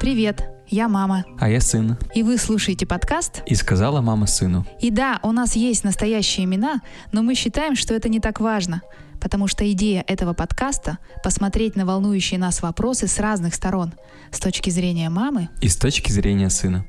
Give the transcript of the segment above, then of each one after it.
Привет, я мама. А я сын. И вы слушаете подкаст И сказала мама сыну. И да, у нас есть настоящие имена, но мы считаем, что это не так важно, потому что идея этого подкаста — посмотреть на волнующие нас вопросы с разных сторон, с точки зрения мамы. И с точки зрения сына.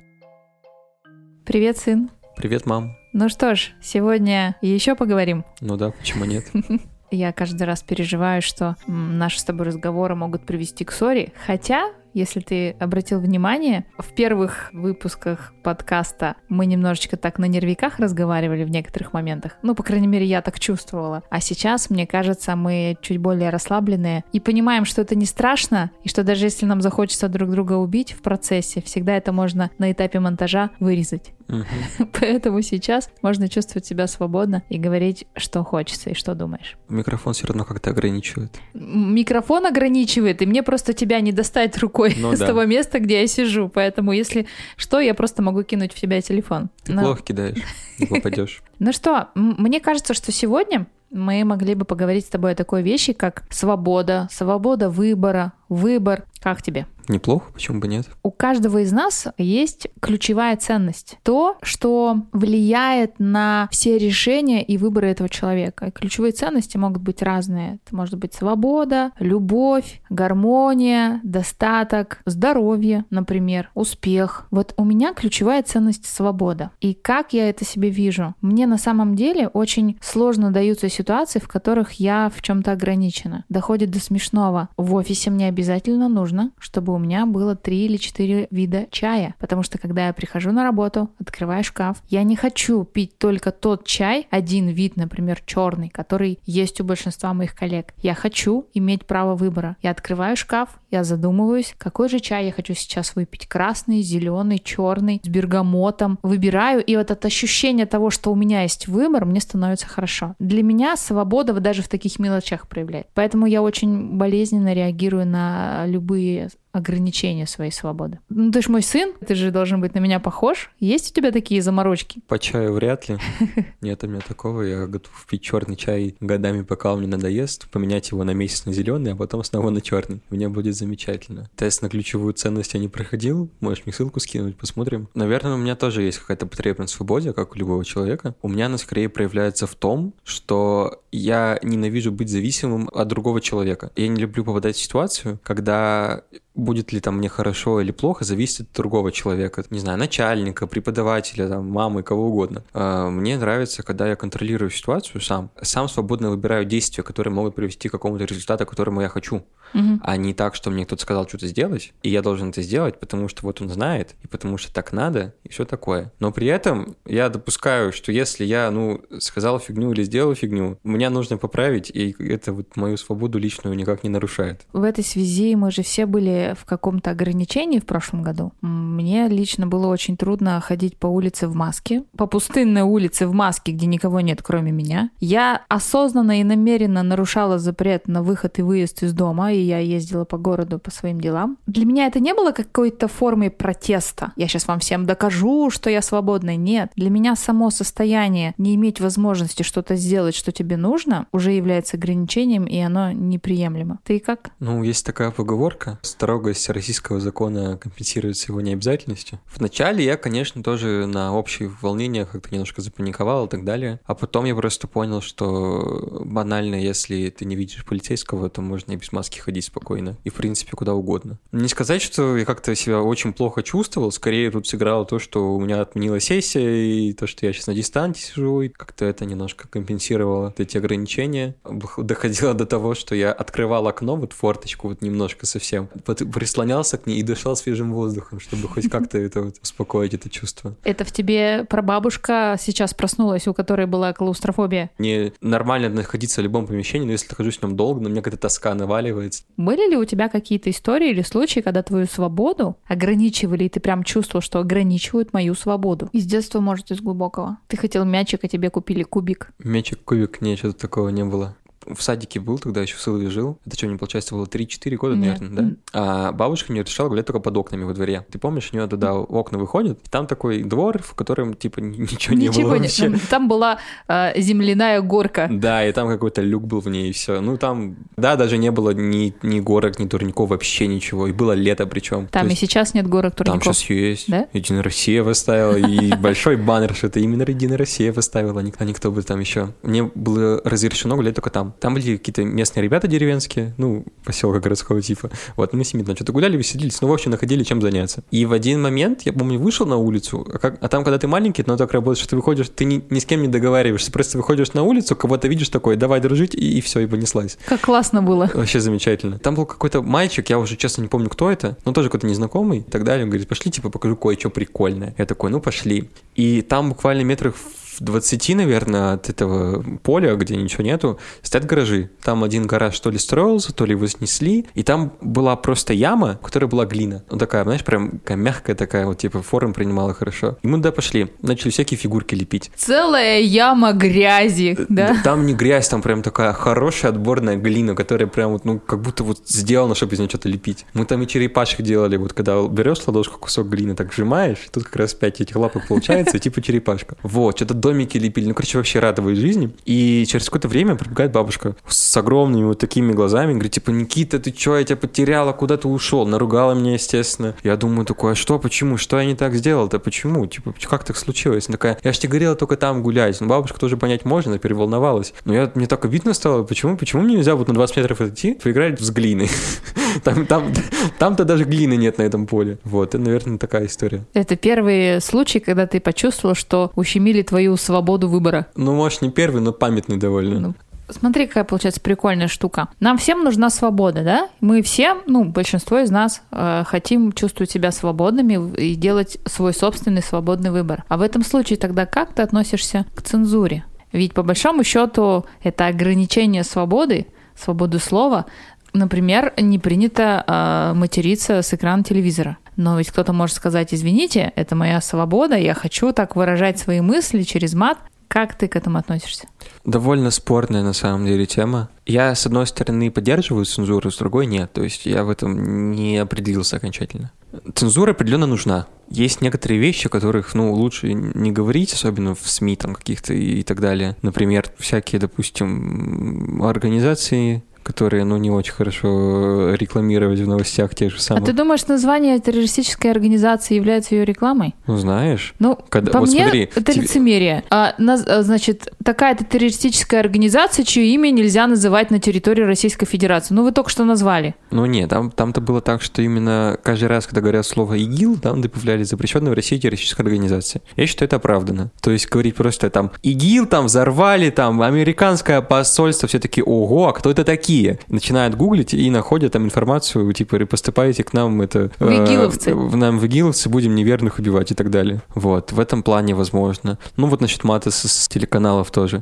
Привет, сын. Привет, мам. Ну что ж, сегодня еще поговорим. Ну да, почему нет? Я каждый раз переживаю, что наши с тобой разговоры могут привести к ссоре. Хотя, если ты обратил внимание, в первых выпусках подкаста мы немножечко так на нервиках разговаривали в некоторых моментах. Ну, по крайней мере, я так чувствовала. А сейчас, мне кажется, мы чуть более расслабленные и понимаем, что это не страшно, и что даже если нам захочется друг друга убить в процессе, всегда это можно на этапе монтажа вырезать. Мгм. Поэтому сейчас можно чувствовать себя свободно и говорить, что хочется и что думаешь. Микрофон все равно как-то ограничивает. Микрофон ограничивает, и мне просто тебя не достать рукой Ну с да. того места, где я сижу. Поэтому, если что, я просто могу кинуть в тебя телефон. Ты Ну, плохо кидаешь, не попадешь. ну что, мне кажется, что сегодня мы могли бы поговорить с тобой о такой вещи, как свобода, свобода выбора, выбор. Как тебе? Неплохо, почему бы нет? У каждого из нас есть ключевая ценность. То, что влияет на все решения и выборы этого человека. И ключевые ценности могут быть разные. Это может быть свобода, любовь, гармония, достаток, здоровье, например, успех. Вот у меня ключевая ценность свобода. И как я это себе вижу? Мне на самом деле очень сложно даются ситуации, в которых я в чем-то ограничена. Доходит до смешного. В офисе мне обязательно нужно, чтобы у меня было три или четыре вида чая. Потому что когда я прихожу на работу, открываю шкаф, я не хочу пить только тот чай, один вид, например, черный, который есть у большинства моих коллег. Я хочу иметь право выбора. Я открываю шкаф, я задумываюсь, какой же чай я хочу сейчас выпить. Красный, зеленый, черный, с бергамотом. Выбираю, и вот это ощущение того, что у меня есть выбор, мне становится хорошо. Для меня свобода даже в таких мелочах проявляет. Поэтому я очень болезненно реагирую на любые years. Ограничения своей свободы. Ну, ты же мой сын, ты же должен быть на меня похож. Есть у тебя такие заморочки? По чаю вряд ли. Нет у меня такого. Я готов пить черный чай годами, пока он мне надоест, поменять его на месяц на зеленый, а потом снова на черный. Мне будет замечательно. Тест на ключевую ценность я не проходил. Можешь мне ссылку скинуть, посмотрим. Наверное, у меня тоже есть какая-то потребность в свободе, как у любого человека. У меня она скорее проявляется в том, что я ненавижу быть зависимым от другого человека. Я не люблю попадать в ситуацию, когда будет ли там мне хорошо или плохо, зависит от другого человека. Не знаю, начальника, преподавателя, там, мамы, кого угодно. А, Мне нравится, когда я контролирую ситуацию сам. Сам свободно выбираю действия, которые могут привести к какому-то результату, к которому я хочу. Мгм. А не так, что мне кто-то сказал что-то сделать, и я должен это сделать, потому что вот он знает, и потому что так надо, и все такое. Но при этом я допускаю, что если я, ну, сказал фигню или сделал фигню, мне нужно поправить, и это вот мою свободу личную никак не нарушает. В этой связи мы же все были в каком-то ограничении в прошлом году. Мне лично было очень трудно ходить по улице в маске, по пустынной улице в маске, где никого нет, кроме меня. Я осознанно и намеренно нарушала запрет на выход и выезд из дома, и я ездила по городу по своим делам. Для меня это не было какой-то формой протеста. Я сейчас вам всем докажу, что я свободная. Нет. Для меня само состояние не иметь возможности что-то сделать, что тебе нужно, уже является ограничением, и оно неприемлемо. Ты как? Ну, есть такая поговорка, строгость российского закона компенсируется его необязательностью. Вначале я, конечно, тоже на общей волнении как-то немножко запаниковал и так далее. А потом я просто понял, что банально, если ты не видишь полицейского, то можно и без маски ходить спокойно. И, в принципе, куда угодно. Не сказать, что я как-то себя очень плохо чувствовал, скорее тут сыграло то, что у меня отменила сессия, и то, что я сейчас на дистанции сижу, и как-то это немножко компенсировало эти ограничения. Доходило до того, что я открывал окно, вот форточку вот немножко совсем, вот прислонялся к ней и дышал свежим воздухом, чтобы хоть как-то это вот успокоить это чувство. Это в тебе прабабушка сейчас проснулась, у которой была клаустрофобия. Мне нормально находиться в любом помещении, но если нахожусь в нем долго, на меня какая-то тоска наваливается. Были ли у тебя какие-то истории или случаи, когда твою свободу ограничивали, и ты прям чувствовал, что ограничивают мою свободу? Из детства, может, из глубокого. Ты хотел мячик, а тебе купили кубик. Мячик, кубик, нет, что-то такого не было. В садике был, тогда еще в Сылове жил. Это что, не получается, было 3-4 года, Нет. наверное, да? А бабушка мне разрешала гулять только под окнами во дворе. Ты помнишь, у нее туда окна выходят, и там такой двор, в котором, типа, ничего не Ничего было не... вообще. Там, там была э, земляная горка. Да, и там какой-то люк был в ней, и все. Ну, там, да, даже не было ни, ни горок, ни турников, вообще ничего. И было лето причем. Там То и есть сейчас нет горок Там турников. сейчас есть. Да? Единая Россия поставила, и большой баннер, что это именно Единая Россия поставила, а не- а не кто бы там еще. Мне было разрешено гулять только там. Там были какие-то местные ребята деревенские, ну, поселка городского типа. Вот, мы с ними там что-то гуляли, веселились, ну, в общем, находили чем заняться. И в один момент, я помню, вышел на улицу, а, как- а там, когда ты маленький, но так работает, что ты выходишь, ты ни, ни с кем не договариваешься, просто выходишь на улицу, кого-то видишь такой, давай дружить, и, и все, и понеслась. Как классно было. Вообще замечательно. Там был какой-то мальчик, я уже честно не помню, кто это, но тоже какой-то незнакомый и так далее. Он говорит, пошли, типа, покажу кое-что прикольное. Я такой, ну, пошли. И там буквально метрах в 20, наверное, от этого поля, где ничего нету, стоят гаражи. Там один гараж то ли строился, то ли его снесли, и там была просто яма, в которой была глина. Ну, такая, знаешь, прям такая мягкая такая, вот, типа, форму принимала хорошо. И мы туда пошли, начали всякие фигурки лепить. Целая яма грязи, да? Там не грязь, там прям такая хорошая отборная глина, которая прям вот, ну, как будто вот сделана, чтобы из нее что-то лепить. Мы там и черепашек делали, вот когда берешь ладошку кусок глины, так сжимаешь, тут как раз пять этих лапок получается, и типа черепашка. Вот, что-то домики лепили, ну, короче, вообще радовались жизни. И через какое-то время прибегает бабушка с огромными вот такими глазами, говорит, типа, Никита, ты чё, я тебя потеряла, куда ты ушел? Наругала меня, естественно. Я думаю такой, а что, почему, что я не так сделал-то, почему? Типа, как так случилось? Она такая, я ж тебе говорила только там гулять. Ну, бабушка тоже понять можно, она переволновалась. Но я, мне так обидно стало, почему, почему мне нельзя вот на 20 метров идти, поиграть с глиной? Там, там, там-то даже глины нет на этом поле. Вот, это, наверное, такая история. Это первый случай, когда ты почувствовал, что ущемили твою свободу выбора. Ну, может, не первый, но памятный довольно. Ну, Смотри, какая получается прикольная штука. Нам всем нужна свобода, да? Мы все, ну, большинство из нас э, хотим чувствовать себя свободными и делать свой собственный свободный выбор. А в этом случае тогда как ты относишься к цензуре? Ведь по большому счету это ограничение свободы, свободы слова. Например, не принято э, материться с экрана телевизора. Но ведь кто-то может сказать, извините, это моя свобода, я хочу так выражать свои мысли через мат. Как ты к этому относишься? Довольно спорная на самом деле тема. Я, с одной стороны, поддерживаю цензуру, с другой нет. То есть я в этом не определился окончательно. Цензура определенно нужна. Есть некоторые вещи, которых, ну, лучше не говорить, особенно в СМИ там каких-то и так далее. Например, всякие, допустим, организации, которые, ну, не очень хорошо рекламировать в новостях тех же А самых. ты думаешь, название террористической организации является ее рекламой? Ну, знаешь, Ну, Когда- по вот мне, смотри, это тебе- лицемерие. А, наз- а, значит, такая-то террористическая организация, чье имя нельзя называть на территории Российской Федерации. Ну, вы только что назвали. Ну нет, там, там-то было так, что именно каждый раз, когда говорят слово ИГИЛ, там добавляли запрещенная в России террористическая организация. Я считаю, это оправдано. То есть говорить просто там ИГИЛ там взорвали, там американское посольство, все такие, ого, а кто это такие? Начинают гуглить и находят там информацию, типа, поступайте к нам, это... В игиловцы. э, в нам в игиловцы, будем неверных убивать и так далее. Вот, в этом плане возможно. Ну вот насчет мата с, с телеканалов тоже.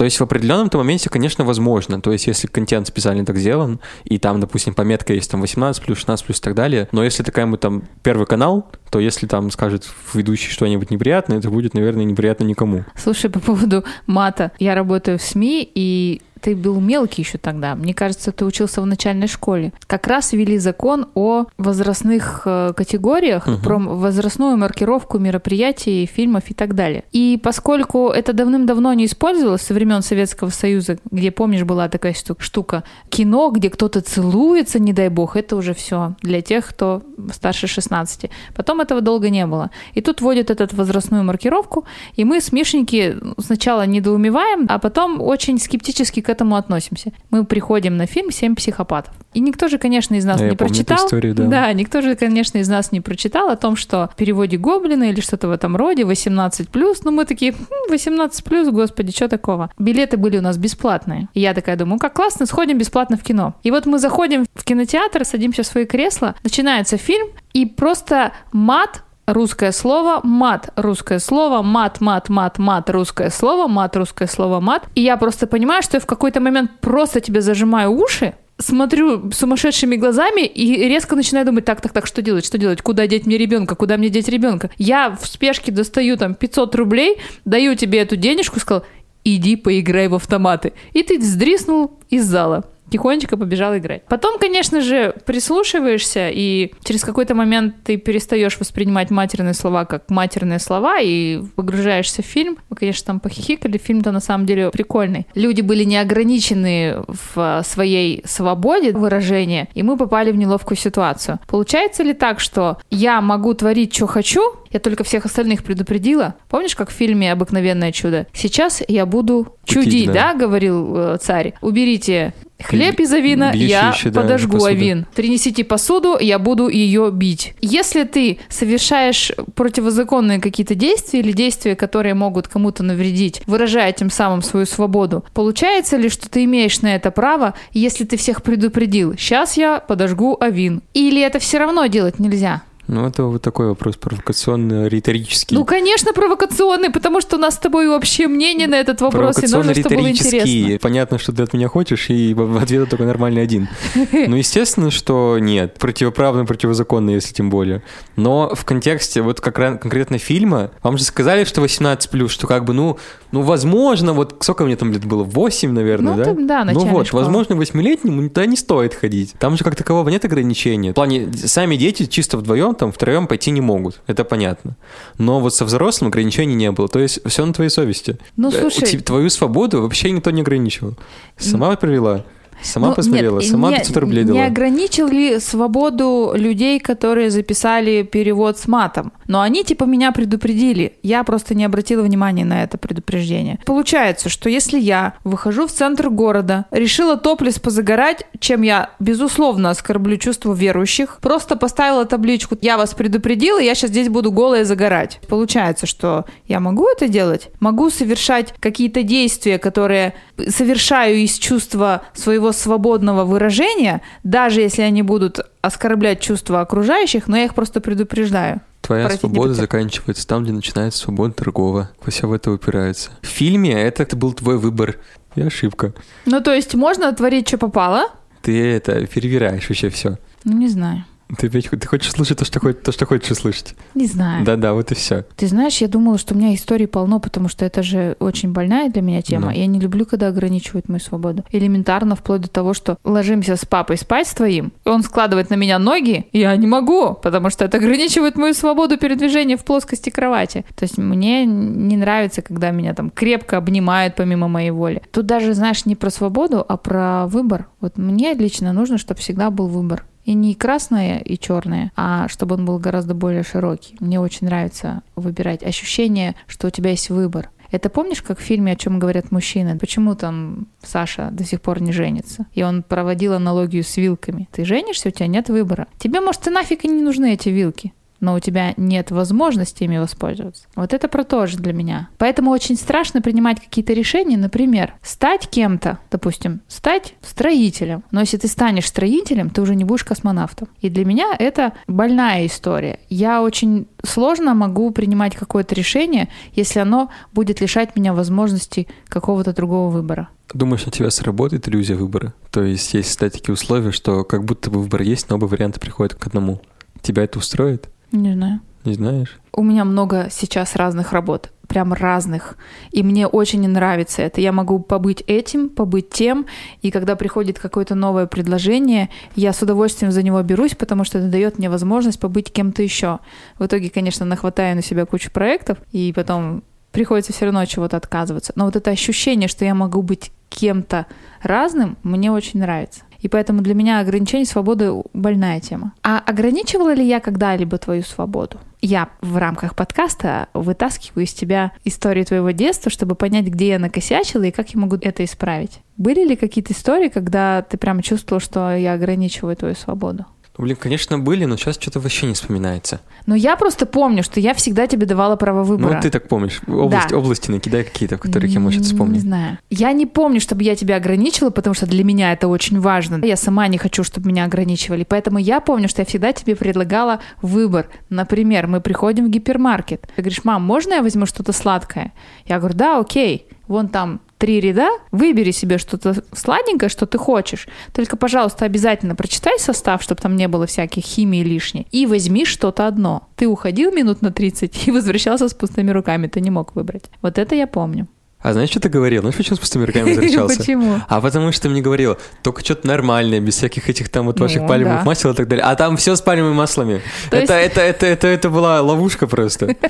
То есть в определенном-то моменте, конечно, возможно. То есть если контент специально так сделан, и там, допустим, пометка есть там 18 плюс, 16 плюс и так далее, но если такая мы там первый канал, то если там скажет ведущий что-нибудь неприятное, это будет, наверное, неприятно никому. Слушай, по поводу мата. Я работаю в СМИ, и ты был мелкий еще тогда. Мне кажется, ты учился в начальной школе. Как раз ввели закон о возрастных э, категориях, Мгм. про возрастную маркировку мероприятий, фильмов и так далее. И поскольку это давным-давно не использовалось со времен Советского Союза, где, помнишь, была такая шту- штука, кино, где кто-то целуется, не дай бог, это уже все для тех, кто старше 16. Потом этого долго не было. И тут вводят эту возрастную маркировку, и мы, смешники, сначала недоумеваем, а потом очень скептически к этому относимся. Мы приходим на фильм «Семь психопатов». И никто же, конечно, из нас Да, не прочитал. историю, да. да, никто же, конечно, из нас не прочитал о том, что в переводе Гоблина или что-то в этом роде 18+, ну мы такие, «Хм, 18+, господи, что такого? Билеты были у нас бесплатные. И я такая думаю, как классно, сходим бесплатно в кино. И вот мы заходим в кинотеатр, садимся в свои кресла, начинается фильм, и просто мат русское слово, мат, русское слово, мат, мат, мат, мат, русское слово, мат, русское слово, мат. И я просто понимаю, что я в какой-то момент просто тебе зажимаю уши, смотрю сумасшедшими глазами и резко начинаю думать, так, так, так, что делать, что делать, куда деть мне ребенка, куда мне деть ребенка. Я в спешке достаю там 500 рублей, даю тебе эту денежку, сказал, иди поиграй в автоматы. И ты сдриснул из зала тихонечко побежал играть. Потом, конечно же, прислушиваешься, и через какой-то момент ты перестаешь воспринимать матерные слова как матерные слова, и погружаешься в фильм. Мы, конечно, там похихикали, фильм-то на самом деле прикольный. Люди были не ограничены в своей свободе выражения, и мы попали в неловкую ситуацию. Получается ли так, что я могу творить, что хочу, я только всех остальных предупредила. Помнишь, как в фильме «Обыкновенное чудо»? Сейчас я буду чудить, да, да говорил э, царь. Уберите Хлеб из авина я да, подожгу посуду. авин. Принесите посуду, я буду ее бить. Если ты совершаешь противозаконные какие-то действия или действия, которые могут кому-то навредить, выражая тем самым свою свободу, получается ли, что ты имеешь на это право, если ты всех предупредил? Сейчас я подожгу авин. Или это все равно делать нельзя? Ну, это вот такой вопрос провокационный, риторический. Ну, конечно, провокационный, потому что у нас с тобой общее мнение на этот вопрос, и нужно, чтобы было интересно. Понятно, что ты от меня хочешь, и в ответ только нормальный один. Ну, естественно, что нет. Противоправно, противозаконно, если тем более. Но в контексте вот как конкретно фильма, вам же сказали, что 18+, что как бы, ну, ну, возможно, вот сколько мне там лет было? 8, наверное, ну, да? Там, да, Ну вот, школа. возможно, восьмилетнему туда не стоит ходить. Там же как такового нет ограничения. В плане, сами дети чисто вдвоем там втроем пойти не могут, это понятно. Но вот со взрослым ограничений не было, то есть все на твоей совести. Ну, э, слушай... Твою свободу вообще никто не ограничивал. Сама провела. Сама ну, посмотрела, нет, сама 500 рублей дала. Не ограничил ли свободу людей, которые записали перевод с матом? Но они типа меня предупредили. Я просто не обратила внимания на это предупреждение. Получается, что если я выхожу в центр города, решила топлес позагорать, чем я, безусловно, оскорблю чувство верующих, просто поставила табличку «Я вас предупредила, я сейчас здесь буду голая загорать». Получается, что я могу это делать? Могу совершать какие-то действия, которые совершаю из чувства своего свободного выражения, даже если они будут оскорблять чувства окружающих, но я их просто предупреждаю. Твоя свобода заканчивается там, где начинается свобода другого. Все в это упирается. В фильме это, это был твой выбор и ошибка. Ну, то есть можно творить, что попало? Ты это перевираешь вообще все. Ну, не знаю. Ты, ведь, ты хочешь слушать то что, то, что хочешь услышать? Не знаю. Да-да, вот и все. Ты знаешь, я думала, что у меня истории полно, потому что это же очень больная для меня тема. Ну. Я не люблю, когда ограничивают мою свободу. Элементарно, вплоть до того, что ложимся с папой спать с твоим, и он складывает на меня ноги, и я не могу, потому что это ограничивает мою свободу передвижения в плоскости кровати. То есть мне не нравится, когда меня там крепко обнимают помимо моей воли. Тут даже, знаешь, не про свободу, а про выбор. Вот мне лично нужно, чтобы всегда был выбор. И не красное и черное, а чтобы он был гораздо более широкий. Мне очень нравится выбирать ощущение, что у тебя есть выбор. Это помнишь, как в фильме «О чем говорят мужчины»? Почему там Саша до сих пор не женится? И он проводил аналогию с вилками. Ты женишься, у тебя нет выбора. Тебе, может, и нафиг и не нужны эти вилки но у тебя нет возможности ими воспользоваться. Вот это про то же для меня. Поэтому очень страшно принимать какие-то решения, например, стать кем-то, допустим, стать строителем. Но если ты станешь строителем, ты уже не будешь космонавтом. И для меня это больная история. Я очень сложно могу принимать какое-то решение, если оно будет лишать меня возможности какого-то другого выбора. Думаешь, на тебя сработает иллюзия выбора? То есть есть стать такие условия, что как будто бы выбор есть, но оба варианта приходят к одному. Тебя это устроит? Не знаю. Не знаешь? У меня много сейчас разных работ, прям разных. И мне очень нравится это. Я могу побыть этим, побыть тем, и когда приходит какое-то новое предложение, я с удовольствием за него берусь, потому что это дает мне возможность побыть кем-то еще. В итоге, конечно, нахватаю на себя кучу проектов, и потом приходится все равно от чего-то отказываться. Но вот это ощущение, что я могу быть кем-то разным, мне очень нравится. И поэтому для меня ограничение свободы больная тема. А ограничивала ли я когда-либо твою свободу? Я в рамках подкаста вытаскиваю из тебя историю твоего детства, чтобы понять, где я накосячила и как я могу это исправить. Были ли какие-то истории, когда ты прям чувствовал, что я ограничиваю твою свободу? Блин, конечно, были, но сейчас что-то вообще не вспоминается. Но я просто помню, что я всегда тебе давала право выбора. Ну, ты так помнишь. Область, да. Области накидай какие-то, в которых я, может, вспомню. Не знаю. Я не помню, чтобы я тебя ограничила, потому что для меня это очень важно. Я сама не хочу, чтобы меня ограничивали. Поэтому я помню, что я всегда тебе предлагала выбор. Например, мы приходим в гипермаркет. Ты говоришь, мам, можно я возьму что-то сладкое? Я говорю, да, окей. Вон там три ряда, выбери себе что-то сладенькое, что ты хочешь. Только, пожалуйста, обязательно прочитай состав, чтобы там не было всяких химии лишней, и возьми что-то одно. Ты уходил минут на 30 и возвращался с пустыми руками, ты не мог выбрать. Вот это я помню. А знаешь, что ты говорил? Знаешь, почему с пустыми руками возвращался? Почему? А потому что ты мне говорила, только что-то нормальное, без всяких этих там вот Ну, ваших пальмовых да. масел и так далее. А там все с пальмовыми маслами. То Это, есть- это, это, это, это была ловушка просто.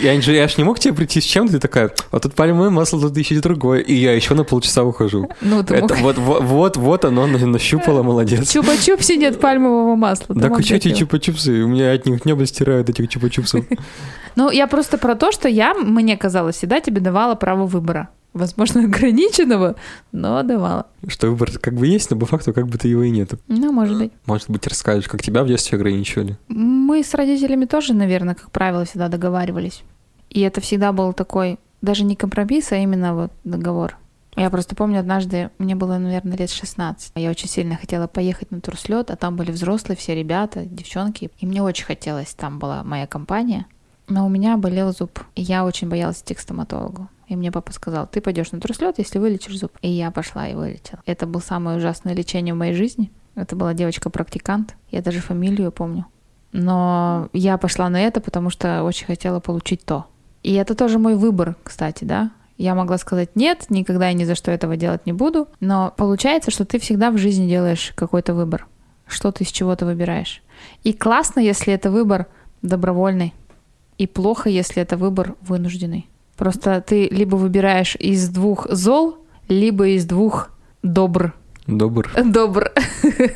Я же, я ж не мог тебе прийти с чем-то, ты такая, а тут пальмовое масло, тут ищите другое. И я еще на полчаса ухожу. Ну, ты Это мог... вот, вот, вот, вот оно на- нащупало, молодец. В чупа-чупсе нет пальмового масла. и что эти чупа-чупсы? У меня от них небо стирают этих чупа-чупсов. Ну, я просто про то, что я, мне казалось, всегда тебе давала право выбора. Возможно, ограниченного, но давала. Что выбор как бы есть, но по факту как бы то его и нету. Ну, может быть. Может быть, расскажешь, как тебя в детстве ограничивали? Мы с родителями тоже, наверное, как правило, всегда договаривались. И это всегда был такой, даже не компромисс, а именно вот договор. Я просто помню, однажды, мне было, наверное, лет 16. Я очень сильно хотела поехать на турслет, а там были взрослые все ребята, девчонки. И мне очень хотелось, там была моя компания. Но у меня болел зуб. И я очень боялась идти к стоматологу. И мне папа сказал, ты пойдешь на турслет, если вылечишь зуб. И я пошла и вылечила. Это было самое ужасное лечение в моей жизни. Это была девочка-практикант. Я даже фамилию помню. Но я пошла на это, потому что очень хотела получить то. И это тоже мой выбор, кстати, да. Я могла сказать нет, никогда и ни за что этого делать не буду. Но получается, что ты всегда в жизни делаешь какой-то выбор. Что ты из чего-то выбираешь. И классно, если это выбор добровольный. И плохо, если это выбор вынужденный. Просто ты либо выбираешь из двух зол, либо из двух добр. Добр. Добр.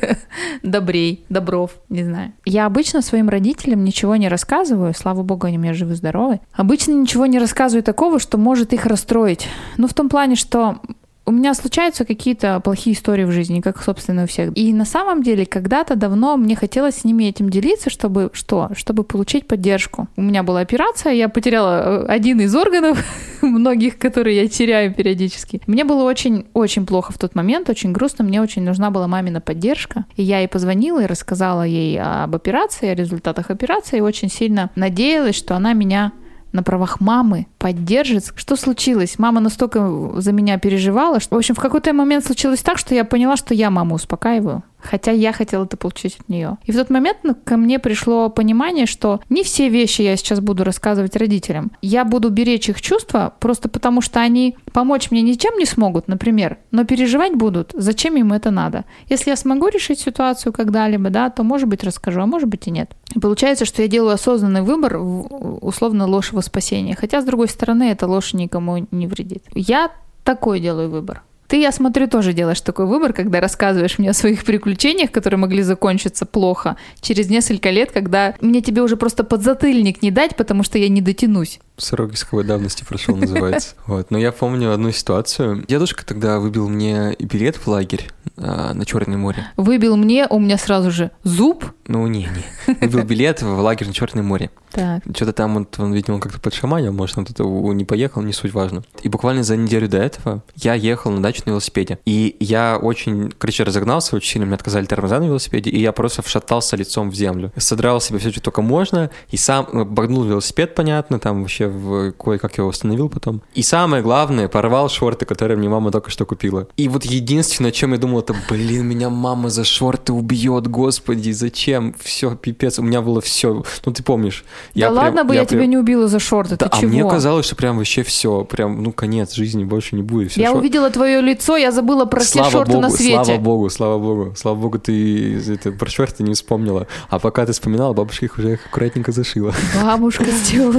Добрей, добров, не знаю. Я обычно своим родителям ничего не рассказываю, слава богу, они у меня живы-здоровы. Обычно ничего не рассказываю такого, что может их расстроить. Ну, в том плане, что у меня случаются какие-то плохие истории в жизни, как, собственно, у всех. И на самом деле, когда-то давно мне хотелось с ними этим делиться, чтобы что? Чтобы получить поддержку. У меня была операция, я потеряла э, один из органов, многих, которые я теряю периодически. Мне было очень-очень плохо в тот момент, очень грустно, мне очень нужна была мамина поддержка. И я ей позвонила и рассказала ей об операции, о результатах операции, и очень сильно надеялась, что она меня на правах мамы поддержит. Что случилось? Мама настолько за меня переживала, что, в общем, в какой-то момент случилось так, что я поняла, что я маму успокаиваю. Хотя я хотела это получить от нее. И в тот момент ну, ко мне пришло понимание, что не все вещи я сейчас буду рассказывать родителям. Я буду беречь их чувства просто потому, что они помочь мне ничем не смогут, например, но переживать будут. Зачем им это надо? Если я смогу решить ситуацию когда-либо, да, то, может быть, расскажу, а может быть и нет. И получается, что я делаю осознанный выбор условно ложного спасения. Хотя, с другой стороны, эта ложь никому не вредит. Я такой делаю выбор. Ты, я смотрю, тоже делаешь такой выбор, когда рассказываешь мне о своих приключениях, которые могли закончиться плохо, через несколько лет, когда мне тебе уже просто подзатыльник не дать, потому что я не дотянусь. Срок исковой давности прошел, называется. Вот. Но я помню одну ситуацию. Дедушка тогда выбил мне билет в лагерь а, на Черное море. Выбил мне, у меня сразу же зуб. Ну, не, не. Выбил билет в лагерь на Черное море. Так. Что-то там, вот, он, видимо, как-то подшаманил, может, он тут не поехал, не суть важно. И буквально за неделю до этого я ехал на дачу на велосипеде. И я очень, короче, разогнался очень сильно, мне отказали тормоза на велосипеде, и я просто вшатался лицом в землю. Содрал себе все, что только можно, и сам ну, обогнул велосипед, понятно, там вообще в кое-как его остановил потом. И самое главное, порвал шорты, которые мне мама только что купила. И вот единственное, о чем я думал, это, блин, меня мама за шорты убьет, господи, зачем? Все, пипец, у меня было все. Ну, ты помнишь. да ладно бы я, тебя не убила за шорты, Да, ты а чего? мне казалось, что прям вообще все, прям, ну, конец жизни больше не будет. Всё, я шор- увидела твое лицо, я забыла про слава все шорты богу, на свете. Слава богу, слава богу, слава богу, ты это, про шорты не вспомнила. А пока ты вспоминала, бабушка их уже аккуратненько зашила. Бабушка сделала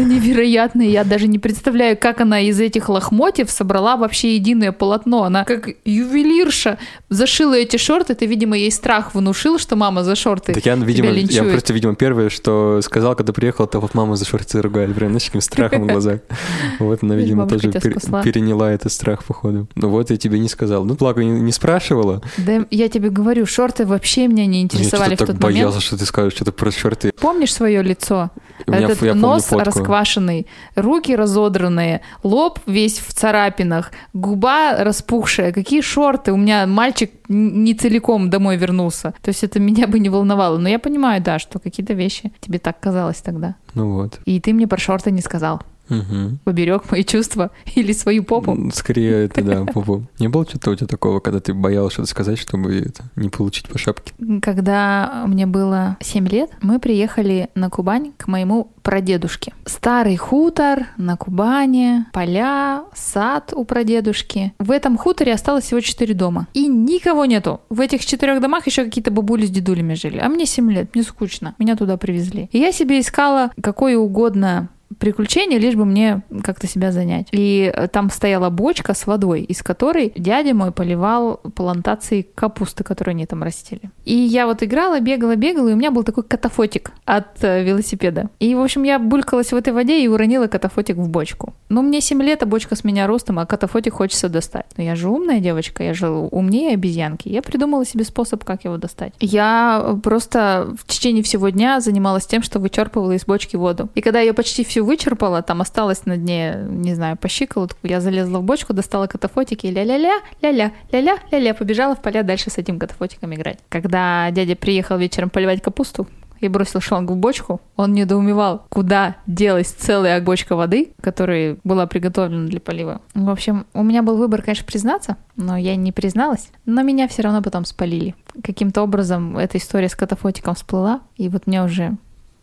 невероятное. Я даже не представляю, как она из этих лохмотьев собрала вообще единое полотно. Она как ювелирша зашила эти шорты. Ты, видимо, ей страх внушил, что мама за шорты Так я, видимо, я просто, видимо, первое, что сказал, когда приехал, то вот мама за шорты ругали, прям, знаешь, таким страхом в глазах. Вот она, видимо, тоже переняла этот страх, походу. Ну вот я тебе не сказал. Ну, благо, не, спрашивала. Да я тебе говорю, шорты вообще меня не Я интересовали в тот момент. боялся, что ты скажешь что-то про шорты. Помнишь свое лицо? Этот я нос расквашенный, руки разодранные, лоб весь в царапинах, губа распухшая. Какие шорты? У меня мальчик не целиком домой вернулся. То есть это меня бы не волновало. Но я понимаю, да, что какие-то вещи тебе так казалось тогда. Ну вот. И ты мне про шорты не сказал. Угу. Поберег мои чувства или свою попу. Скорее, это да, попу. Не было что-то у тебя такого, когда ты боялась что-то сказать, чтобы это, не получить по шапке? Когда мне было 7 лет, мы приехали на Кубань к моему прадедушке. Старый хутор на Кубани, поля, сад у прадедушки. В этом хуторе осталось всего 4 дома. И никого нету. В этих четырех домах еще какие-то бабули с дедулями жили. А мне 7 лет, мне скучно. Меня туда привезли. И я себе искала какое угодно приключение, лишь бы мне как-то себя занять. И э, там стояла бочка с водой, из которой дядя мой поливал плантации капусты, которые они там растили. И я вот играла, бегала, бегала, и у меня был такой катафотик от э, велосипеда. И, в общем, я булькалась в этой воде и уронила катафотик в бочку. Ну, мне 7 лет, а бочка с меня ростом, а катафотик хочется достать. Но я же умная девочка, я же умнее обезьянки. Я придумала себе способ, как его достать. Я просто в течение всего дня занималась тем, что вычерпывала из бочки воду. И когда я почти всю вычерпала, там осталось на дне, не знаю, по щиколотку, я залезла в бочку, достала катафотики ля-ля-ля, ля-ля, ля-ля, ля-ля, побежала в поля дальше с этим катафотиком играть. Когда дядя приехал вечером поливать капусту, и бросил шланг в бочку, он недоумевал, куда делась целая бочка воды, которая была приготовлена для полива. В общем, у меня был выбор, конечно, признаться, но я не призналась. Но меня все равно потом спалили. Каким-то образом эта история с катафотиком всплыла, и вот мне уже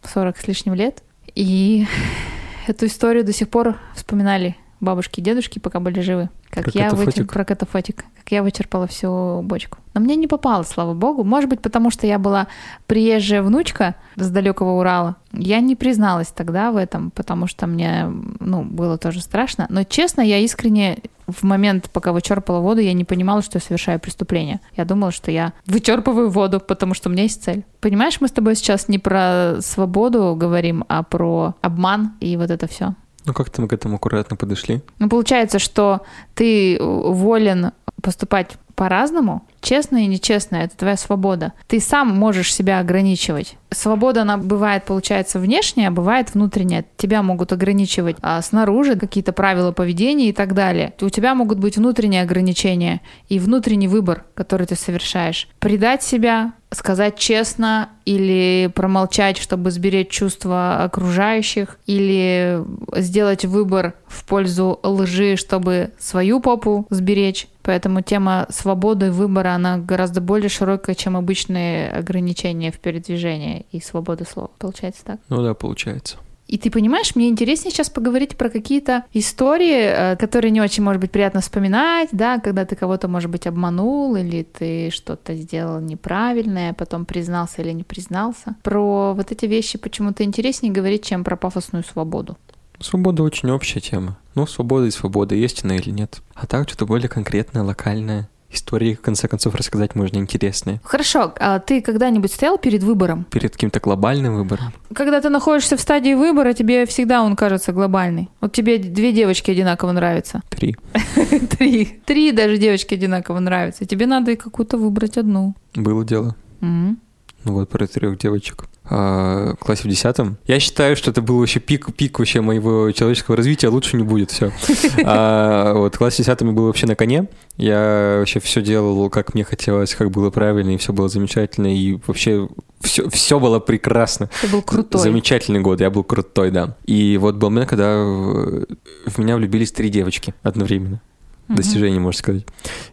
40 с лишним лет. И эту историю до сих пор вспоминали бабушки и дедушки, пока были живы. Как Про я вычер- про катафотик. Как я вычерпала всю бочку. Но мне не попало, слава богу. Может быть, потому что я была приезжая внучка с далекого Урала. Я не призналась тогда в этом, потому что мне, ну, было тоже страшно. Но, честно, я искренне в момент, пока вычерпала воду, я не понимала, что я совершаю преступление. Я думала, что я вычерпываю воду, потому что у меня есть цель. Понимаешь, мы с тобой сейчас не про свободу говорим, а про обман и вот это все. Ну, как-то мы к этому аккуратно подошли. Ну, получается, что ты волен поступать по-разному, честно и нечестно, это твоя свобода. Ты сам можешь себя ограничивать. Свобода, она бывает, получается, внешняя, а бывает внутренняя. Тебя могут ограничивать а, снаружи какие-то правила поведения и так далее. У тебя могут быть внутренние ограничения и внутренний выбор, который ты совершаешь. Предать себя, сказать честно или промолчать, чтобы сберечь чувства окружающих, или сделать выбор в пользу лжи, чтобы свою попу сберечь. Поэтому тема свободы выбора, она гораздо более широкая, чем обычные ограничения в передвижении и свободы слова. Получается так? Ну да, получается. И ты понимаешь, мне интереснее сейчас поговорить про какие-то истории, э, которые не очень, может быть, приятно вспоминать, да, когда ты кого-то, может быть, обманул, или ты что-то сделал неправильное, потом признался или не признался. Про вот эти вещи почему-то интереснее говорить, чем про пафосную свободу. Свобода очень общая тема. Ну, свобода и свобода, есть она или нет. А так что-то более конкретное, локальное. Истории, в конце концов, рассказать можно интересные. Хорошо, а ты когда-нибудь стоял перед выбором? Перед каким-то глобальным выбором. Когда ты находишься в стадии выбора, тебе всегда он кажется глобальный. Вот тебе две девочки одинаково нравятся. Три. Три. Три даже девочки одинаково нравятся. Тебе надо и какую-то выбрать одну. Было дело. М. Ну вот про трех девочек. А, в классе в десятом. Я считаю, что это был вообще пик, пик вообще моего человеческого развития, лучше не будет, все. вот в классе в десятом я был вообще на коне. Я вообще все делал, как мне хотелось, как было правильно, и все было замечательно, и вообще все, все было прекрасно. Ты был крутой. Замечательный год, я был крутой, да. И вот был момент, когда в меня влюбились три девочки одновременно. Достижение, можно сказать.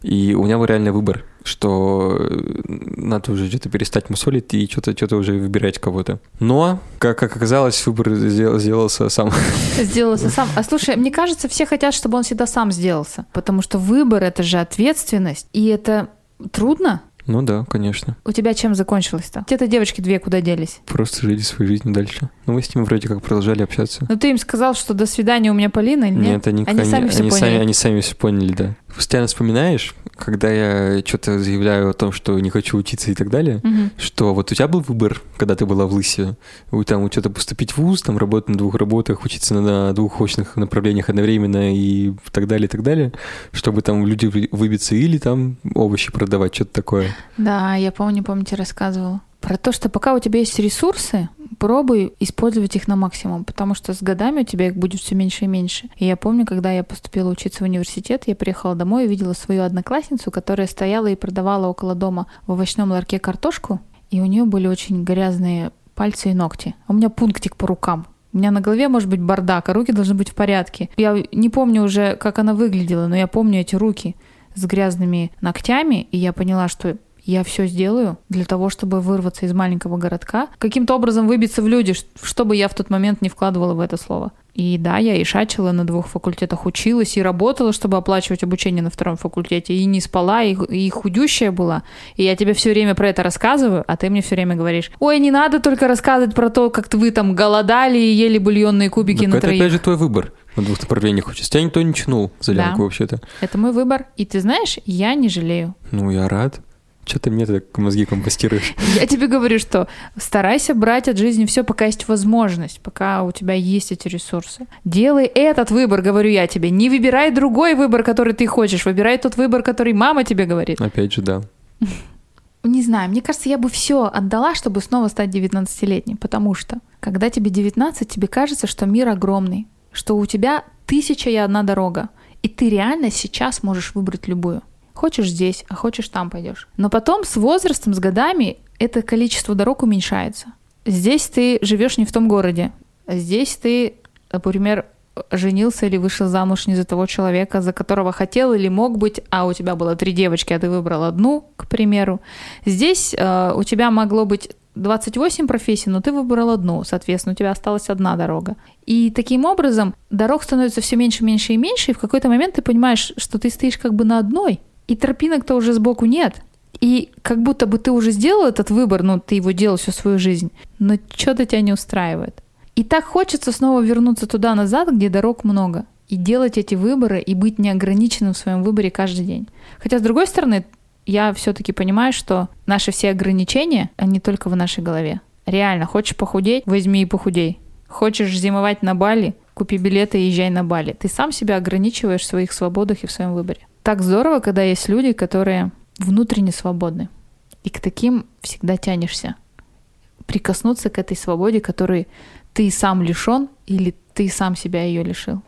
И у меня был реально выбор, что э, надо уже что-то перестать мусолить и что-то что уже выбирать кого-то. Но, как, как оказалось, выбор сделал- сделался сам. Сделался сам. А слушай, мне кажется, все хотят, чтобы он всегда сам сделался. Потому что выбор — это же ответственность. И это трудно. Ну да, конечно. У тебя чем закончилось-то? Те-то девочки две куда делись? Просто жили свою жизнь дальше. Ну, мы с ними вроде как продолжали общаться. Ну ты им сказал, что до свидания у меня Полина или нет? Нет, они, Они сами всё они, сами, поняли. они сами все поняли, да. Постоянно вспоминаешь, когда я что-то заявляю о том, что не хочу учиться и так далее, Мгм. что вот у тебя был выбор, когда ты была в Лысе, у там что-то поступить в ВУЗ, там работать на двух работах, учиться на, двух очных направлениях одновременно и так далее, и так далее, чтобы там люди вы- выбиться или там овощи продавать, что-то такое. Да, я помню, тебе рассказывала. Про то, что пока у тебя есть ресурсы, пробуй использовать их на максимум, потому что с годами у тебя их будет все меньше и меньше. И я помню, когда я поступила учиться в университет, я приехала домой и видела свою одноклассницу, которая стояла и продавала около дома в овощном ларьке картошку, и у нее были очень грязные пальцы и ногти. А у меня пунктик по рукам. У меня на голове может быть бардак, а руки должны быть в порядке. Я не помню уже, как она выглядела, но я помню эти руки с грязными ногтями, и я поняла, что я все сделаю для того, чтобы вырваться из маленького городка, каким-то образом выбиться в люди, чтобы я в тот момент не вкладывала в это слово. И да, я и шачила на двух факультетах, училась и работала, чтобы оплачивать обучение на втором факультете, и не спала, и, и худющая была. И я тебе все время про это рассказываю, а ты мне все время говоришь, ой, не надо только рассказывать про то, как вы там голодали и ели бульонные кубики так на это троих. опять же твой выбор на двух направлениях хочется. Тебя никто не чнул за лямку да. вообще-то. Это мой выбор. И ты знаешь, я не жалею. Ну, я рад. Что ты мне так мозги компостируешь? Я тебе говорю, что старайся брать от жизни все, пока есть возможность, пока у тебя есть эти ресурсы. Делай этот выбор, говорю я тебе. Не выбирай другой выбор, который ты хочешь. Выбирай тот выбор, который мама тебе говорит. Опять же, да. Не знаю, мне кажется, я бы все отдала, чтобы снова стать 19-летней, потому что когда тебе 19, тебе кажется, что мир огромный, что у тебя тысяча и одна дорога, и ты реально сейчас можешь выбрать любую. Хочешь здесь, а хочешь там пойдешь. Но потом с возрастом, с годами это количество дорог уменьшается. Здесь ты живешь не в том городе. Здесь ты, например, женился или вышел замуж не за того человека, за которого хотел или мог быть, а у тебя было три девочки, а ты выбрал одну, к примеру. Здесь э, у тебя могло быть 28 профессий, но ты выбрал одну, соответственно, у тебя осталась одна дорога. И таким образом дорог становится все меньше, меньше и меньше, и в какой-то момент ты понимаешь, что ты стоишь как бы на одной, и тропинок-то уже сбоку нет. И как будто бы ты уже сделал этот выбор, ну, ты его делал всю свою жизнь, но что-то тебя не устраивает. И так хочется снова вернуться туда-назад, где дорог много, и делать эти выборы, и быть неограниченным в своем выборе каждый день. Хотя, с другой стороны, я все-таки понимаю, что наши все ограничения, они только в нашей голове. Реально, хочешь похудеть, возьми и похудей. Хочешь зимовать на Бали, купи билеты и езжай на Бали. Ты сам себя ограничиваешь в своих свободах и в своем выборе так здорово, когда есть люди, которые внутренне свободны. И к таким всегда тянешься. Прикоснуться к этой свободе, которой ты сам лишен или ты сам себя ее лишил.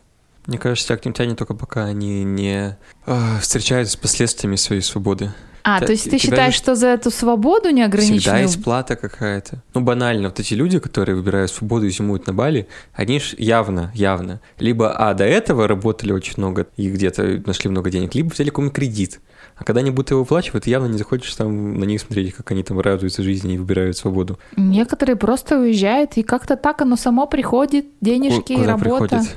Мне кажется, тебя к ним тянет только пока они не э, встречаются с последствиями своей свободы. А, Т- то есть ты считаешь, же... что за эту свободу неограниченную... Всегда есть плата какая-то. Ну, банально, вот эти люди, которые выбирают свободу и зимуют на Бали, они ж явно, явно, либо, а, до этого работали очень много и где-то нашли много денег, либо взяли какой-нибудь кредит. А когда они будут его выплачивать, ты явно не захочешь там на них смотреть, как они там радуются жизни и выбирают свободу. Некоторые просто уезжают, и как-то так оно само приходит, денежки, Куда работа. Приходит?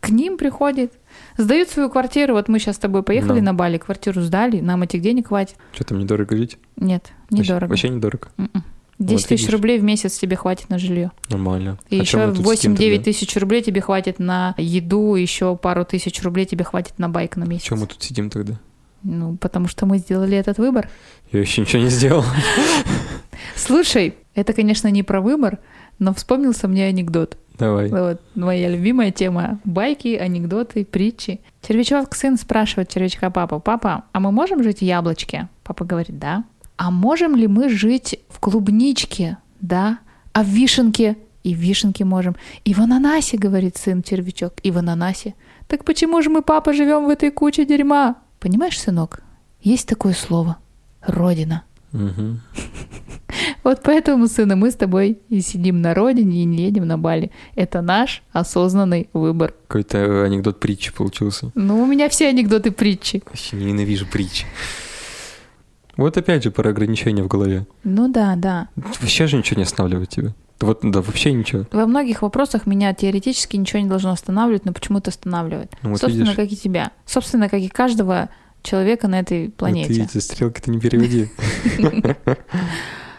К ним приходит. Сдают свою квартиру. Вот мы сейчас с тобой поехали да. на Бали, квартиру сдали, нам этих денег хватит. Что там недорого жить? Нет, недорого. Вообще, вообще недорого. 10 м-м. вот тысяч видишь. рублей в месяц тебе хватит на жилье. Нормально. И а еще 8-9 тысяч рублей тебе хватит на еду, еще пару тысяч рублей тебе хватит на байк на месяц. Чем мы тут сидим тогда? Ну, потому что мы сделали этот выбор. Я еще ничего не сделал. Слушай, это, конечно, не про выбор, но вспомнился мне анекдот. Давай. Вот моя любимая тема. Байки, анекдоты, притчи. Червячок сын спрашивает червячка папа, папа, а мы можем жить в яблочке? Папа говорит, да. А можем ли мы жить в клубничке? Да. А в вишенке? И в вишенке можем. И в ананасе, говорит сын червячок, и в ананасе. Так почему же мы, папа, живем в этой куче дерьма? Понимаешь, сынок, есть такое слово — родина. Угу. Вот поэтому, сына, мы с тобой и сидим на родине, и не едем на Бали. Это наш осознанный выбор. Какой-то анекдот притчи получился. Ну, у меня все анекдоты притчи. Вообще ненавижу притчи. Вот опять же про ограничения в голове. Ну да, да. Вообще же ничего не останавливает тебя. Вот, да, вообще ничего. Во многих вопросах меня теоретически ничего не должно останавливать, но почему-то останавливает. Ну, вот Собственно, видишь. как и тебя. Собственно, как и каждого человека на этой планете. Ты эти стрелки-то не переводи.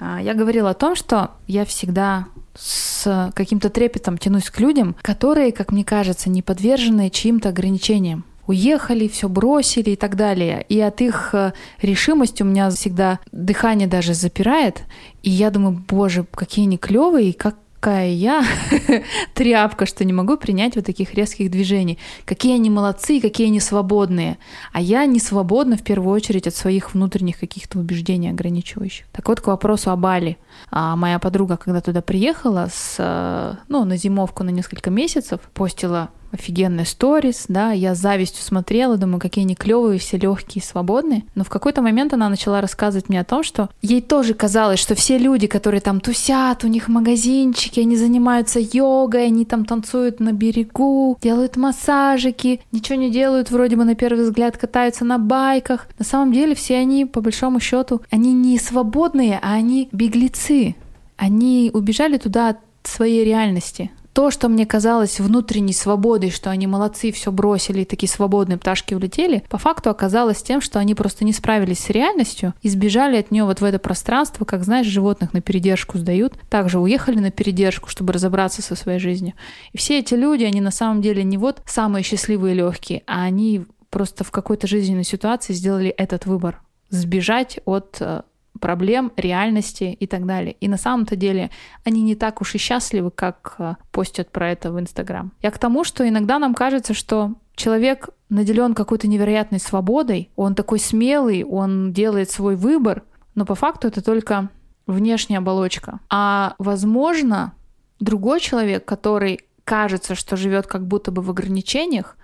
А, я говорила о том, что я всегда с каким-то трепетом тянусь к людям, которые, как мне кажется, не подвержены чьим-то ограничениям уехали, все бросили и так далее. И от их э, решимости у меня всегда дыхание даже запирает. И я думаю, боже, какие они клевые, и как какая я тряпка, что не могу принять вот таких резких движений. Какие они молодцы, какие они свободные. А я не свободна в первую очередь от своих внутренних каких-то убеждений ограничивающих. Так вот, к вопросу о Бали. А моя подруга, когда туда приехала, с, э, ну, на зимовку на несколько месяцев, постила офигенные сторис, да, я с завистью смотрела, думаю, какие они клевые, все легкие, свободные. Но в какой-то момент она начала рассказывать мне о том, что ей тоже казалось, что все люди, которые там тусят, у них магазинчики, они занимаются йогой, они там танцуют на берегу, делают массажики, ничего не делают, вроде бы на первый взгляд катаются на байках. На самом деле все они, по большому счету, они не свободные, а они беглецы. Они убежали туда от своей реальности, то, что мне казалось внутренней свободой, что они молодцы, все бросили, и такие свободные пташки улетели, по факту оказалось тем, что они просто не справились с реальностью и сбежали от нее вот в это пространство, как, знаешь, животных на передержку сдают. Также уехали на передержку, чтобы разобраться со своей жизнью. И все эти люди, они на самом деле не вот самые счастливые и легкие, а они просто в какой-то жизненной ситуации сделали этот выбор сбежать от э, проблем, реальности и так далее. И на самом-то деле они не так уж и счастливы, как э, постят про это в Инстаграм. Я к тому, что иногда нам кажется, что человек наделен какой-то невероятной свободой, он такой смелый, он делает свой выбор, но по факту это только внешняя оболочка. А возможно, другой человек, который кажется, что живет как будто бы в ограничениях,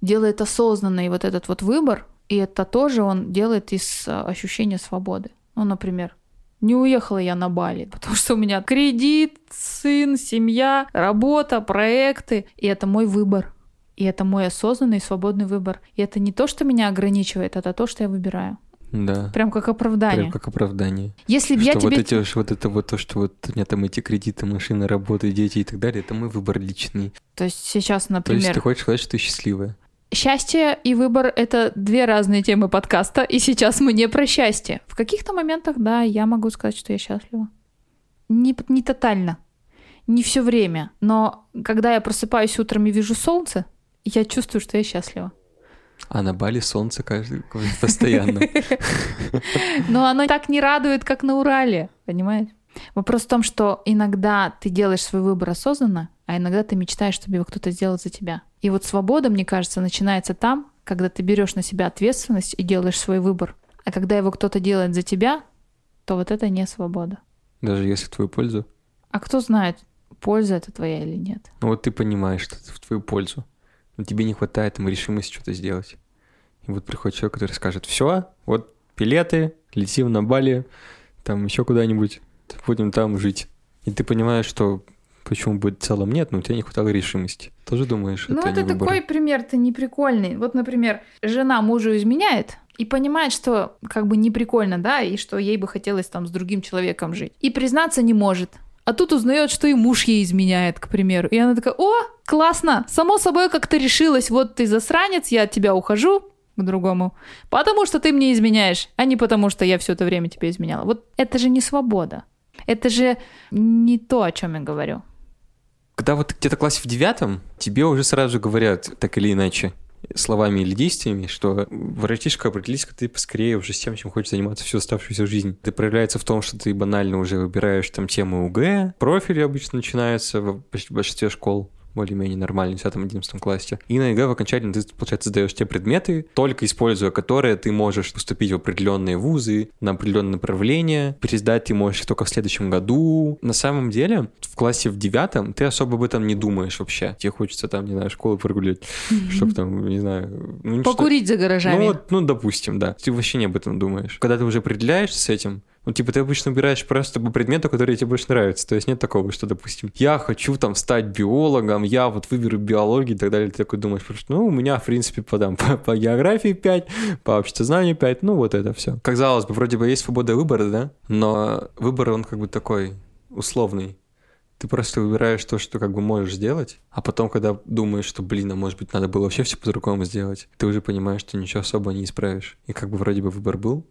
делает осознанный вот этот вот выбор, и это тоже он делает из э, ощущения свободы. Ну, например, не уехала я на Бали, потому что у меня кредит, сын, семья, работа, проекты, и это мой выбор. И это мой осознанный свободный выбор. И это не то, что меня ограничивает, это то, что я выбираю. Да. Прям как оправдание. Прям как оправдание. Если бы я тебе... вот, эти, вот это вот то, что вот у меня там эти кредиты, машины, работы, дети и так далее, это мой выбор личный. То есть сейчас, То например... есть ты хочешь сказать, что ты счастливая? Счастье и выбор — это две разные темы подкаста, и сейчас мы не про счастье. В каких-то моментах, да, я могу сказать, что я счастлива. Не, не тотально, не все время, но когда я просыпаюсь утром и вижу солнце, я чувствую, что я счастлива. А на Бали солнце каждый постоянно. Но оно так не радует, как на Урале, понимаешь? Вопрос в том, что иногда ты делаешь свой выбор осознанно, а иногда ты мечтаешь, чтобы его кто-то сделал за тебя. И вот свобода, мне кажется, начинается там, когда ты берешь на себя ответственность и делаешь свой выбор. А когда его кто-то делает за тебя, то вот это не свобода. Даже если в твою пользу? А кто знает, польза это твоя или нет? Ну вот ты понимаешь, что это в твою пользу. Но тебе не хватает ему решимости что-то сделать. И вот приходит человек, который скажет, все, вот билеты, летим на Бали, там еще куда-нибудь, будем там жить. И ты понимаешь, что почему бы в целом нет, но у тебя не хватало решимости. Тоже думаешь, Ну, это, это не выбор? такой пример-то неприкольный. Вот, например, жена мужу изменяет и понимает, что как бы не прикольно, да, и что ей бы хотелось там с другим человеком жить. И признаться не может. А тут узнает, что и муж ей изменяет, к примеру. И она такая, о, классно, само собой как-то решилась, вот ты засранец, я от тебя ухожу к другому, потому что ты мне изменяешь, а не потому что я все это время тебе изменяла. Вот это же не свобода. Это же не то, о чем я говорю. Когда вот где-то классе в девятом, тебе уже сразу говорят, так или иначе, словами или действиями, что братишка, определись, ты поскорее уже с тем, чем хочешь заниматься всю оставшуюся жизнь. Это проявляется в том, что ты банально уже выбираешь там тему ОГЭ, профили обычно начинаются в большинстве школ более-менее нормально в 10-11 классе. И на ЕГЭ в окончательно ты, получается, сдаешь те предметы, только используя которые ты можешь поступить в определенные вузы, на определенное направление. Пересдать ты можешь только в следующем году. На самом деле, в классе в девятом ты особо об этом не думаешь вообще. Тебе хочется там, не знаю, школу прогулять, чтобы там, не знаю... Ну, Покурить за гаражами. ну, вот, ну, допустим, да. Ты вообще не об этом думаешь. Когда ты уже определяешься с этим, ну, типа, ты обычно выбираешь просто по предмету, который тебе больше нравится. То есть нет такого, что, допустим, я хочу там стать биологом, я вот выберу биологию и так далее. Ты такой думаешь, что, ну, у меня, в принципе, по, там, по, по географии 5, по обществознанию 5, ну, вот это все. Казалось бы, вроде бы есть свобода выбора, да? Но выбор, он как бы такой условный. Ты просто выбираешь то, что как бы можешь сделать, а потом, когда думаешь, что, блин, а может быть, надо было вообще все по-другому сделать, ты уже понимаешь, что ничего особо не исправишь. И как бы вроде бы выбор был,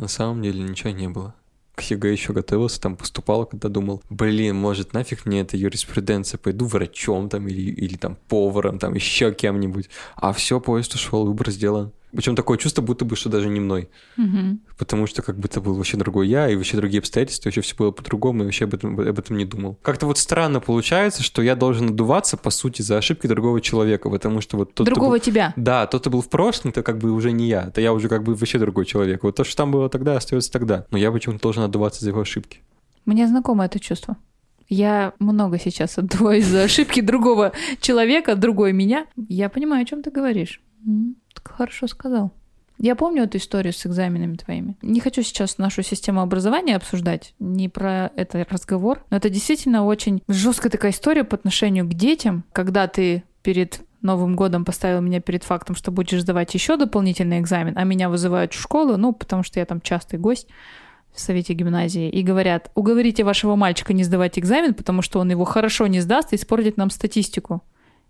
на самом деле ничего не было. К ЕГЭ еще готовился, там поступал, когда думал, блин, может нафиг мне эта юриспруденция, пойду врачом там или, или там поваром, там еще кем-нибудь. А все, поезд ушел, выбор сделан. Причем такое чувство, будто бы, что даже не мной. Мгм. Потому что как будто был вообще другой я, и вообще другие обстоятельства, вообще все было по-другому, и вообще об этом, об этом не думал. Как-то вот странно получается, что я должен отдуваться, по сути, за ошибки другого человека, потому что вот тот, Другого был- тебя. Да, тот, кто был в прошлом, это как бы уже не я. Это я уже как бы вообще другой человек. Вот то, что там было тогда, остается тогда. Но я почему-то должен отдуваться за его ошибки. Мне знакомо это чувство. Я много сейчас отдуваюсь за ошибки другого человека, другой меня. Я понимаю, о чем ты говоришь. М, Хорошо сказал. Я помню эту историю с экзаменами твоими. Не хочу сейчас нашу систему образования обсуждать, не про это разговор, но это действительно очень жесткая такая история по отношению к детям, когда ты перед Новым годом поставил меня перед фактом, что будешь сдавать еще дополнительный экзамен, а меня вызывают в школу, ну, потому что я там частый гость в совете гимназии, и говорят, уговорите вашего мальчика не сдавать экзамен, потому что он его хорошо не сдаст и испортит нам статистику.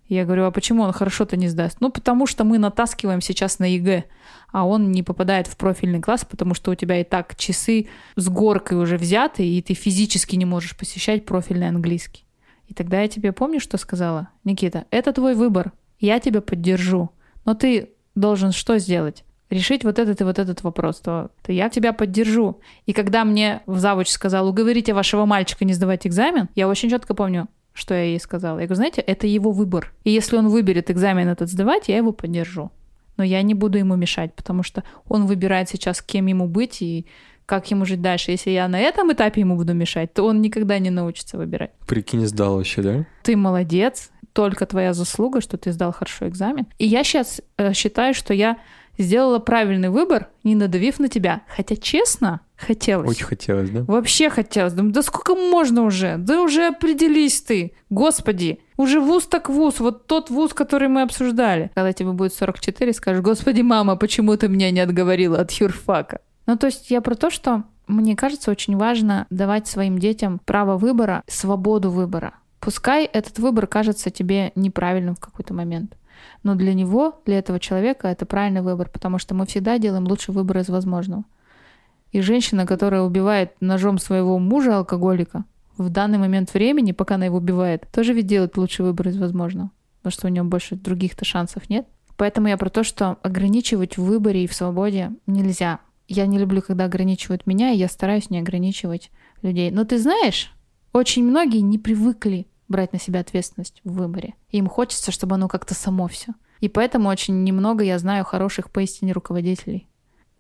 Я говорю, а почему он хорошо-то не сдаст? Ну, потому что мы натаскиваем сейчас на ЕГЭ, а он не попадает в профильный класс, потому что у тебя и так часы с горкой уже взяты, и ты физически не можешь посещать профильный английский. И тогда я тебе помню, что сказала? Никита, это твой выбор, я тебя поддержу, но ты должен что сделать? решить вот этот и вот этот вопрос, то, то я тебя поддержу. И когда мне в завуч сказал, уговорите вашего мальчика не сдавать экзамен, я очень четко помню, что я ей сказала. Я говорю, знаете, это его выбор. И если он выберет экзамен этот сдавать, я его поддержу. Но я не буду ему мешать, потому что он выбирает сейчас, кем ему быть и как ему жить дальше. Если я на этом этапе ему буду мешать, то он никогда не научится выбирать. Прикинь, сдал вообще, да? Ты молодец, только твоя заслуга, что ты сдал хорошо экзамен. И я сейчас э, считаю, что я сделала правильный выбор, не надавив на тебя. Хотя, честно, хотелось. Очень хотелось, да? Вообще хотелось. Думаю, да сколько можно уже? Да уже определись ты. Господи. Уже вуз так вуз. Вот тот вуз, который мы обсуждали. Когда тебе будет 44, скажешь, господи, мама, почему ты меня не отговорила от юрфака? Ну, то есть я про то, что мне кажется, очень важно давать своим детям право выбора, свободу выбора. Пускай этот выбор кажется тебе неправильным в какой-то момент. Но для него, для этого человека это правильный выбор, потому что мы всегда делаем лучший выбор из возможного. И женщина, которая убивает ножом своего мужа, алкоголика, в данный момент времени, пока она его убивает, тоже ведь делает лучший выбор из возможного. Потому что у нее больше других-то шансов нет. Поэтому я про то, что ограничивать в выборе и в свободе нельзя. Я не люблю, когда ограничивают меня, и я стараюсь не ограничивать людей. Но ты знаешь, очень многие не привыкли брать на себя ответственность в выборе. Им хочется, чтобы оно как-то само все. И поэтому очень немного я знаю хороших поистине руководителей,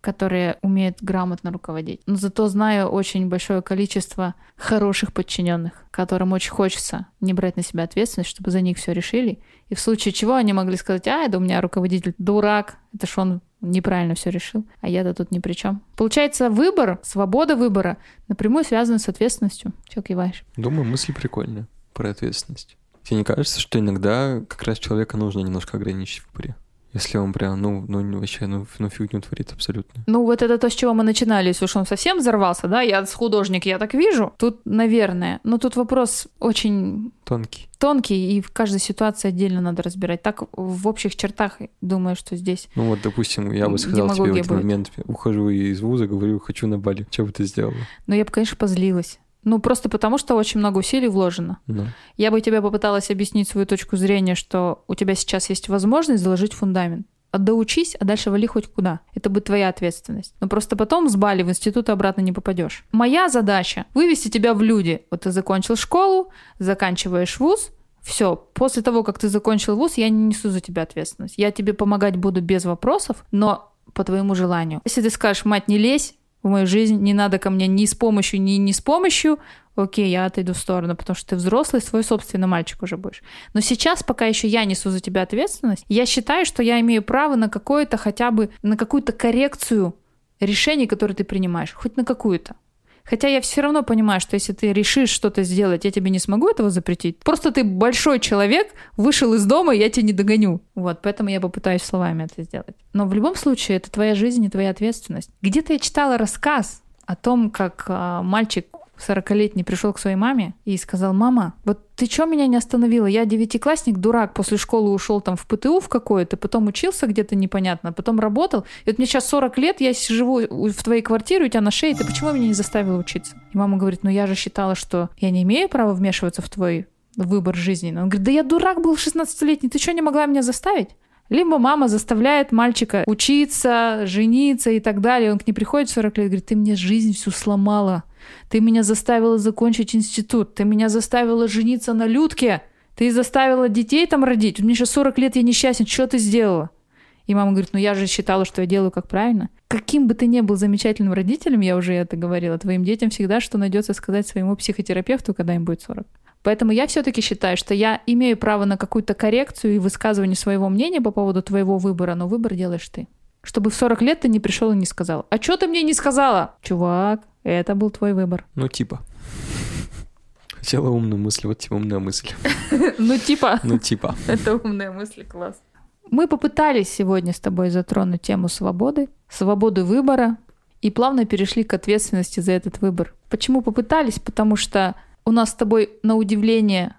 которые умеют грамотно руководить. Но зато знаю очень большое количество хороших подчиненных, которым очень хочется не брать на себя ответственность, чтобы за них все решили. И в случае чего они могли сказать, а, это у меня руководитель дурак, это ж он неправильно все решил, а я-то тут ни при чем. Получается, выбор, свобода выбора напрямую связана с ответственностью. Че киваешь? Думаю, мысль прикольная про ответственность. Тебе не кажется, что иногда как раз человека нужно немножко ограничить в выборе? Если он прям, ну, ну вообще, ну, ну фигню творит абсолютно. Ну, вот это то, с чего мы начинали. Если уж он совсем взорвался, да, я художник, я так вижу. Тут, наверное. Но тут вопрос очень Тонкий. тонкий, и в каждой ситуации отдельно надо разбирать. Так в общих чертах думаю, что здесь Ну вот, допустим, я бы сказал тебе в этот будет. момент, ухожу из вуза, говорю, хочу на Бали. Что бы ты сделала? Но я бы, конечно, позлилась. Ну, просто потому, что очень много усилий вложено. Ну, Я бы тебе попыталась объяснить свою точку зрения, что у тебя сейчас есть возможность заложить фундамент. А доучись, а дальше вали хоть куда. Это будет твоя ответственность. Но просто потом с Бали в институт обратно не попадешь. Моя задача — вывести тебя в люди. Вот ты закончил школу, заканчиваешь вуз, все, после того, как ты закончил вуз, я не несу за тебя ответственность. Я тебе помогать буду без вопросов, но по твоему желанию. Если ты скажешь, мать, не лезь в мою жизнь, не надо ко мне ни с помощью, ни не с помощью, окей, я отойду в сторону, потому что ты взрослый, свой собственный мальчик уже будешь. Но сейчас, пока еще я несу за тебя ответственность, я считаю, что я имею право на какое-то хотя бы, на какую-то коррекцию решений, которые ты принимаешь, хоть на какую-то. Хотя я все равно понимаю, что если ты решишь что-то сделать, я тебе не смогу этого запретить. Просто ты большой человек, вышел из дома, и я тебя не догоню. Вот, поэтому я попытаюсь словами это сделать. Но в любом случае, это твоя жизнь и твоя ответственность. Где-то я читала рассказ о том, как а, мальчик 40-летний пришел к своей маме и сказал, мама, вот ты что меня не остановила? Я девятиклассник, дурак, после школы ушел там в ПТУ в какое-то, потом учился где-то непонятно, потом работал. И вот мне сейчас 40 лет, я живу в твоей квартире, у тебя на шее, ты почему меня не заставила учиться? И мама говорит, ну я же считала, что я не имею права вмешиваться в твой выбор жизни. Он говорит, да я дурак был 16-летний, ты что, не могла меня заставить? Либо мама заставляет мальчика учиться, жениться и так далее. Он к ней приходит в 40 лет и говорит, ты мне жизнь всю сломала. Ты меня заставила закончить институт. Ты меня заставила жениться на Людке. Ты заставила детей там родить. Мне сейчас 40 лет, я несчастен. Что ты сделала? И мама говорит, ну я же считала, что я делаю как правильно. Каким бы ты ни был замечательным родителем, я уже это говорила, твоим детям всегда что найдется сказать своему психотерапевту, когда им будет 40. Поэтому я все-таки считаю, что я имею право на какую-то коррекцию и высказывание своего мнения по поводу твоего выбора, но выбор делаешь ты. Чтобы в 40 лет ты не пришел и не сказал. А что ты мне не сказала? Чувак, это был твой выбор. Ну, типа. Хотела умную мысль, вот типа умная мысль. Ну, типа. Ну, типа. Это умная мысль, класс. Мы попытались сегодня с тобой затронуть тему свободы, свободы выбора, и плавно перешли к ответственности за этот выбор. Почему попытались? Потому что у нас с тобой, на удивление,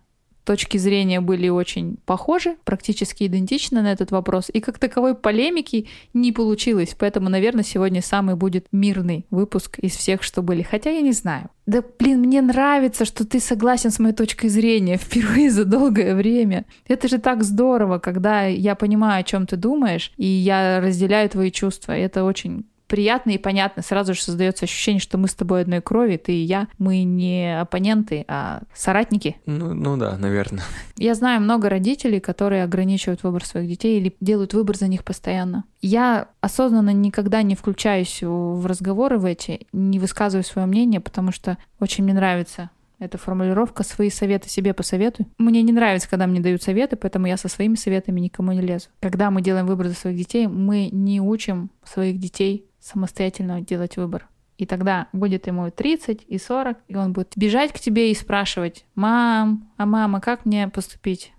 точки зрения были очень похожи, практически идентичны на этот вопрос, и как таковой полемики не получилось. Поэтому, наверное, сегодня самый будет мирный выпуск из всех, что были. Хотя я не знаю. Да, блин, мне нравится, что ты согласен с моей точкой зрения впервые за долгое время. Это же так здорово, когда я понимаю, о чем ты думаешь, и я разделяю твои чувства. Это очень приятно и понятно. Сразу же создается ощущение, что мы с тобой одной крови, ты и я. Мы не оппоненты, а соратники. Ну, ну да, наверное. Я знаю много родителей, которые ограничивают выбор своих детей или делают выбор за них постоянно. Я осознанно никогда не включаюсь в разговоры в эти, не высказываю свое мнение, потому что очень мне нравится эта формулировка «свои советы себе посоветуй». Мне не нравится, когда мне дают советы, поэтому я со своими советами никому не лезу. Когда мы делаем выбор за своих детей, мы не учим своих детей самостоятельно делать выбор. И тогда будет ему 30 и 40, и он будет бежать к тебе и спрашивать, «Мам, а мама, как мне поступить?»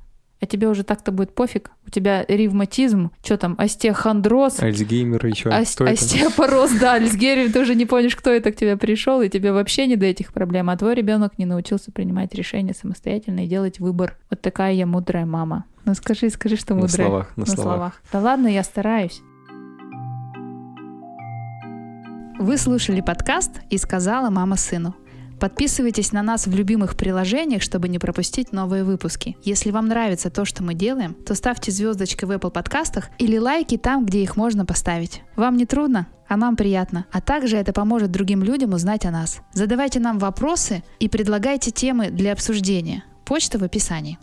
А тебе уже так-то будет пофиг. У тебя ревматизм, что там, остеохондроз. Альцгеймер еще. Ос- остеопороз, да, Альцгеймер, ты уже не помнишь, кто это к тебе пришел, и тебе вообще не до этих проблем. А твой ребенок не научился принимать решения самостоятельно и делать выбор. Вот такая я мудрая мама. Ну скажи, скажи, что мудрая. На словах, на, на словах. словах. Да ладно, я стараюсь. Вы слушали подкаст «И сказала мама сыну». Подписывайтесь на нас в любимых приложениях, чтобы не пропустить новые выпуски. Если вам нравится то, что мы делаем, то ставьте звездочки в Apple подкастах или лайки там, где их можно поставить. Вам не трудно, а нам приятно. А также это поможет другим людям узнать о нас. Задавайте нам вопросы и предлагайте темы для обсуждения. Почта в описании.